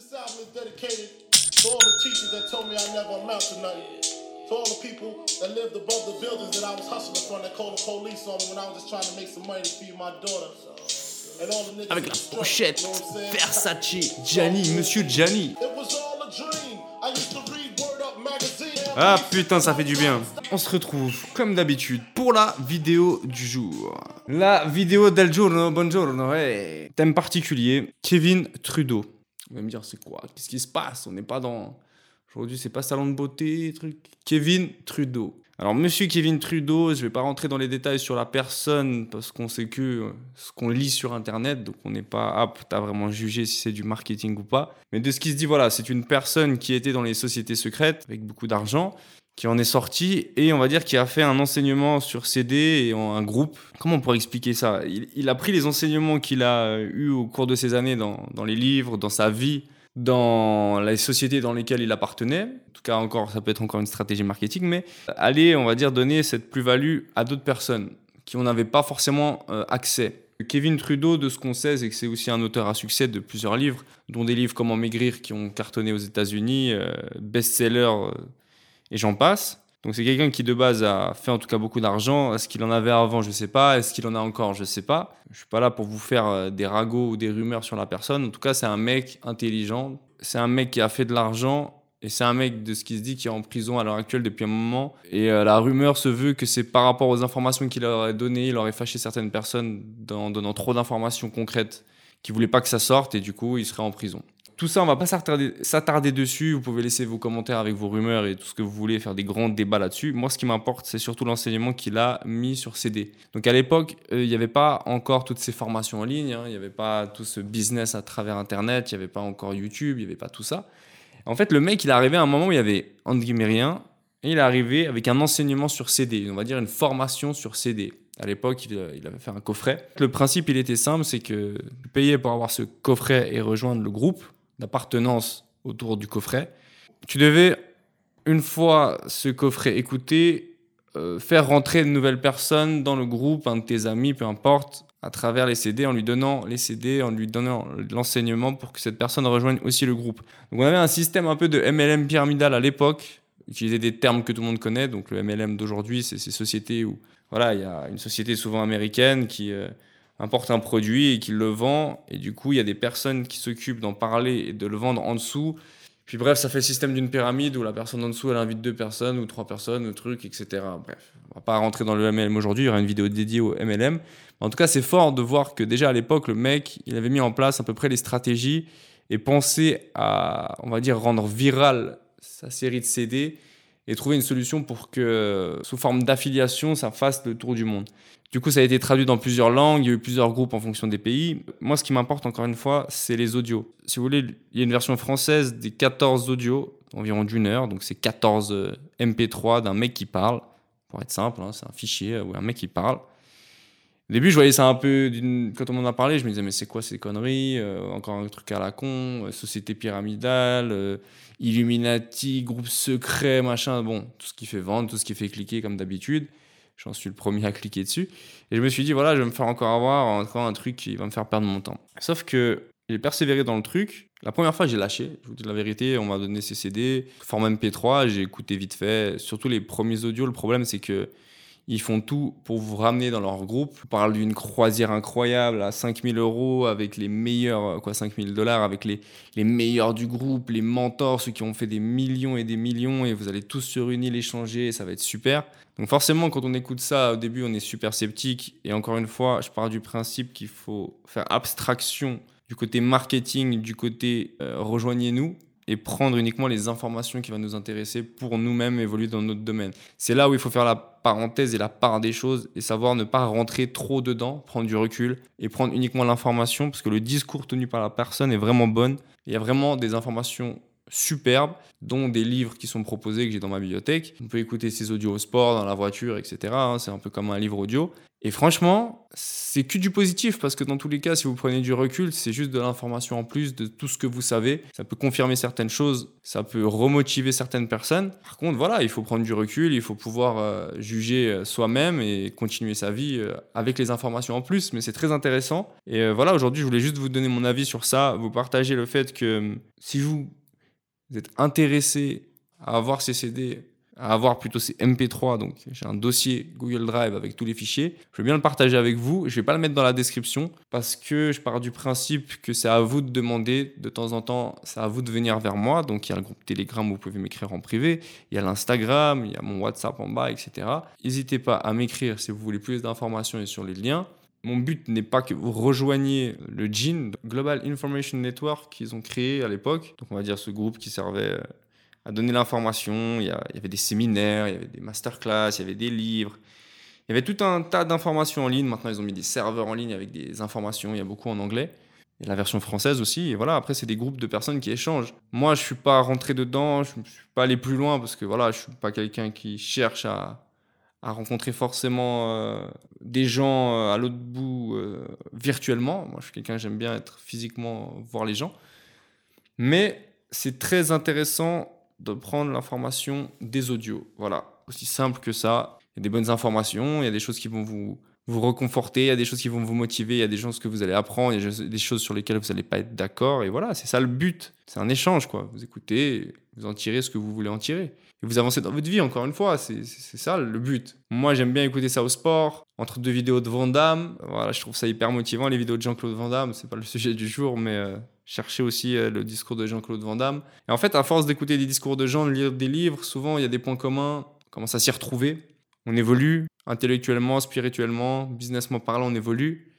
This album is dedicated to all the teachers that told me I never amount to nothing. To all the people that lived above the buildings that I was hustling from that called the police on me when I was just trying to make some money to feed my daughter. And all the niggas Avec la pochette? Versace, Gianni, Monsieur Gianni. It was all a dream. I used to read Word Up magazine. Ah putain, ça fait du bien. On se retrouve, comme d'habitude, pour la vidéo du jour. La vidéo del giorno, buongiorno, ouais. Thème particulier, Kevin Trudeau. Vous allez me dire, c'est quoi? Qu'est-ce qui se passe? On n'est pas dans... Aujourd'hui, c'est pas salon de beauté, truc. Kevin Trudeau. Alors, monsieur Kevin Trudeau, je vais pas rentrer dans les détails sur la personne parce qu'on sait que euh, ce qu'on lit sur Internet, donc on n'est pas apte à vraiment juger si c'est du marketing ou pas. Mais de ce qui se dit, voilà, c'est une personne qui était dans les sociétés secrètes avec beaucoup d'argent, qui en est sorti et on va dire qui a fait un enseignement sur CD et en un groupe. Comment on pourrait expliquer ça? Il, a pris les enseignements qu'il a eu au cours de ces années dans les livres, dans sa vie, dans les sociétés dans lesquelles il appartenait. En tout cas, encore, ça peut être encore une stratégie marketing, mais aller, on va dire, donner cette plus-value à d'autres personnes qui n'en avaient pas forcément euh, accès. Kevin Trudeau, de ce qu'on sait, c'est que c'est aussi un auteur à succès de plusieurs livres, dont des livres Comment maigrir qui ont cartonné aux États-Unis, euh, best-seller euh, et j'en passe. Donc c'est quelqu'un qui de base a fait en tout cas beaucoup d'argent. Est-ce qu'il en avait avant? Je ne sais pas. Est-ce qu'il en a encore? Je ne sais pas. Je suis pas là pour vous faire euh, des ragots ou des rumeurs sur la personne. En tout cas, c'est un mec intelligent. C'est un mec qui a fait de l'argent. Et c'est un mec de ce qui se dit qui est en prison à l'heure actuelle depuis un moment. Et euh, la rumeur se veut que c'est par rapport aux informations qu'il aurait données, il aurait fâché certaines personnes en donnant trop d'informations concrètes qui voulaient pas que ça sorte et du coup il serait en prison. Tout ça, on va pas s'attarder- dessus. Vous pouvez laisser vos commentaires avec vos rumeurs et tout ce que vous voulez, faire des grands débats là-dessus. Moi, ce qui m'importe, c'est surtout l'enseignement qu'il a mis sur CD. Donc à l'époque, euh, il n'y avait pas encore toutes ces formations en ligne, hein. il n'y avait pas tout ce business à travers Internet, il n'y avait pas encore YouTube, il n'y avait pas tout ça. En fait, le mec, il est arrivé à un moment où il y avait, entre guillemets, rien, et il est arrivé avec un enseignement sur CD, on va dire une formation sur CD. À l'époque, il, il avait fait un coffret. Le principe, il était simple, c'est que payais pour avoir ce coffret et rejoindre le groupe d'appartenance autour du coffret. Tu devais, une fois ce coffret écouté, euh, faire rentrer de nouvelles personnes dans le groupe, un de tes amis, peu importe, à travers les CD, en lui donnant les CD, en lui donnant l'enseignement pour que cette personne rejoigne aussi le groupe. Donc on avait un système un peu de MLM pyramidal à l'époque, utiliser des termes que tout le monde connaît. Donc le MLM d'aujourd'hui, c'est ces sociétés où voilà, il y a une société souvent américaine qui euh, importe un produit et qui le vend, et du coup il y a des personnes qui s'occupent d'en parler et de le vendre en dessous. Puis bref, ça fait le système d'une pyramide où la personne en dessous, elle invite deux personnes ou trois personnes, ou truc, etc. Bref, on va pas rentrer dans le MLM aujourd'hui, il y aura une vidéo dédiée au MLM. En tout cas, c'est fort de voir que déjà à l'époque, le mec, il avait mis en place à peu près les stratégies et pensé à, on va dire, rendre viral sa série de CD et trouver une solution pour que, sous forme d'affiliation, ça fasse le tour du monde. Du coup, ça a été traduit dans plusieurs langues, il y a eu plusieurs groupes en fonction des pays. Moi, ce qui m'importe encore une fois, c'est les audios. Si vous voulez, il y a une version française des 14 audios, environ d'une heure, donc c'est 14 euh, MP3 d'un mec qui parle, pour être simple, hein, c'est un fichier euh, où un mec qui parle. Au début, je voyais ça un peu. Quand on m'en a parlé, je me disais, mais c'est quoi ces conneries Euh, Encore un truc à la con, euh, société pyramidale, euh, Illuminati, groupe secret, machin. Bon, tout ce qui fait vendre, tout ce qui fait cliquer comme d'habitude. J'en suis le premier à cliquer dessus. Et je me suis dit, voilà, je vais me faire encore avoir encore un truc qui va me faire perdre mon temps. Sauf que j'ai persévéré dans le truc. La première fois, j'ai lâché. Je vous dis la vérité, on m'a donné ces CD, format MP3, j'ai écouté vite fait. Surtout les premiers audios, le problème, c'est que ils font tout pour vous ramener dans leur groupe. On parle d'une croisière incroyable à 5000 euros avec les meilleurs, euh, quoi, 5000 dollars avec les, les meilleurs du groupe, les mentors, ceux qui ont fait des millions et des millions et vous allez tous se réunir, l'échanger et ça va être super. Donc forcément, quand on écoute ça, au début, on est super sceptique. Et encore une fois, je pars du principe qu'il faut faire abstraction du côté marketing, du côté euh, rejoignez-nous et prendre uniquement les informations qui vont nous intéresser pour nous-mêmes évoluer dans notre domaine. C'est là où il faut faire la parenthèse et la part des choses et savoir ne pas rentrer trop dedans, prendre du recul et prendre uniquement l'information parce que le discours tenu par la personne est vraiment bonne. Il y a vraiment des informations superbes, dont des livres qui sont proposés que j'ai dans ma bibliothèque. On peut écouter ces audios au sport, dans la voiture, etc. hein. c'est un peu comme un livre audio. Et franchement, c'est que du positif parce que dans tous les cas, si vous prenez du recul, c'est juste de l'information en plus de tout ce que vous savez. Ça peut confirmer certaines choses, ça peut remotiver certaines personnes. Par contre, voilà, il faut prendre du recul, il faut pouvoir euh, juger euh, soi-même et continuer sa vie euh, avec les informations en plus. Mais c'est très intéressant. Et voilà, aujourd'hui, je voulais juste vous donner mon avis sur ça, vous partager le fait que euh, si vous êtes intéressé à avoir ces CD à avoir plutôt ces MP3. Donc, j'ai un dossier Google Drive avec tous les fichiers. Je vais bien le partager avec vous. Je vais pas le mettre dans la description parce que je pars du principe que c'est à vous de demander de temps en temps. C'est à vous de venir vers moi. Donc, il y a le groupe Telegram où vous pouvez m'écrire en privé. Il y a l'Instagram, il y a mon WhatsApp en bas, etc. N'hésitez pas à m'écrire si vous voulez plus d'informations et sur les liens. Mon but n'est pas que vous rejoigniez le GIN, Global Information Network, qu'ils ont créé à l'époque. Donc, on va dire ce groupe qui servait à donner l'information. Il, y avait des séminaires, il y avait des masterclass, il y avait des livres. Il y avait tout un tas d'informations en ligne. Maintenant, ils ont mis des serveurs en ligne avec des informations. Il y a beaucoup en anglais. Et la version française aussi. Et voilà, après, c'est des groupes de personnes qui échangent. Moi, je ne suis pas rentré dedans. Je ne suis pas allé plus loin parce que voilà, je ne suis pas quelqu'un qui cherche à, à rencontrer forcément euh, des gens euh, à l'autre bout euh, virtuellement. Moi, je suis quelqu'un, j'aime bien être physiquement, voir les gens. Mais c'est très intéressant de prendre l'information des audios. Voilà, aussi simple que ça. Il y a des bonnes informations, il y a des choses qui vont vous, vous reconforter, il y a des choses qui vont vous motiver, il y a des choses que vous allez apprendre, il y a des choses sur lesquelles vous n'allez pas être d'accord. Et voilà, c'est ça le but. C'est un échange, quoi. Vous écoutez, vous en tirez ce que vous voulez en tirer. Et vous avancez dans votre vie, encore une fois. C'est ça le but. Moi, j'aime bien écouter ça au sport, entre deux vidéos de Van Damme. Voilà, je trouve ça hyper motivant. Les vidéos de Jean-Claude Van Damme, c'est pas le sujet du jour, mais euh, cherchez aussi euh, le discours de Jean-Claude Van Damme. Et en fait, à force d'écouter des discours de gens, de lire des livres, souvent, il y a des points communs. On commence à s'y retrouver. On évolue intellectuellement, spirituellement, businessment parlant, on évolue.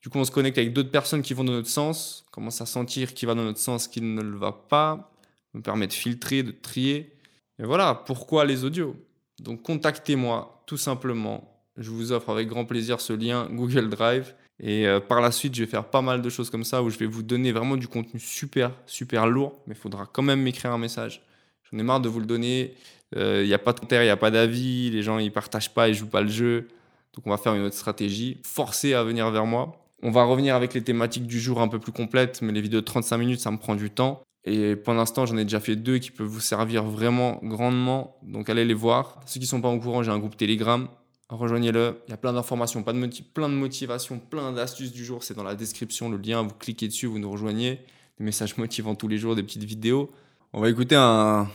Du coup, on se connecte avec d'autres personnes qui vont dans notre sens, on commence à sentir qui va dans notre sens, qui ne le va pas, me permet de filtrer, de trier. Et voilà, pourquoi les audios Donc contactez-moi, tout simplement. Je vous offre avec grand plaisir ce lien Google Drive. Et euh, par la suite, je vais faire pas mal de choses comme ça où je vais vous donner vraiment du contenu super, super lourd. Mais il faudra quand même m'écrire un message. J'en ai marre de vous le donner. Il euh, n'y a pas de commentaires, il n'y a pas d'avis. Les gens, ils partagent pas, ils jouent pas le jeu. Donc on va faire une autre stratégie. Forcez à venir vers moi. On va revenir avec les thématiques du jour un peu plus complètes, mais les vidéos de 35 minutes, ça me prend du temps. Et pour l'instant, j'en ai déjà fait deux qui peuvent vous servir vraiment grandement. Donc allez les voir. Ceux qui ne sont pas au courant, j'ai un groupe Telegram. Rejoignez-le. Il y a plein d'informations, plein de, plein de motivations, plein d'astuces du jour. C'est dans la description, le lien. Vous cliquez dessus, vous nous rejoignez. Des messages motivants tous les jours, des petites vidéos. On va écouter un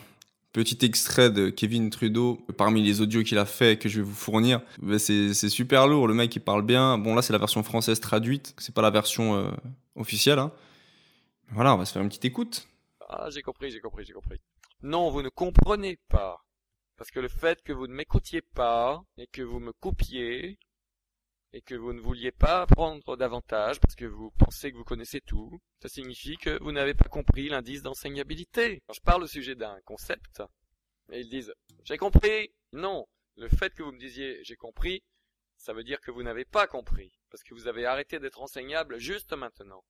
petit extrait de Kevin Trudeau parmi les audios qu'il a fait que je vais vous fournir. C'est super lourd. Le mec, il parle bien. Bon, là, c'est la version française traduite. C'est pas la version euh, officielle. Hein. Voilà, on va se faire une petite écoute. Ah, j'ai compris, j'ai compris, j'ai compris. Non, vous ne comprenez pas. Parce que le fait que vous ne m'écoutiez pas, et que vous me coupiez, et que vous ne vouliez pas apprendre davantage, parce que vous pensez que vous connaissez tout, ça signifie que vous n'avez pas compris l'indice d'enseignabilité. Quand je parle au sujet d'un concept, et ils disent j'ai compris. Non, le fait que vous me disiez j'ai compris, ça veut dire que vous n'avez pas compris, parce que vous avez arrêté d'être enseignable juste maintenant.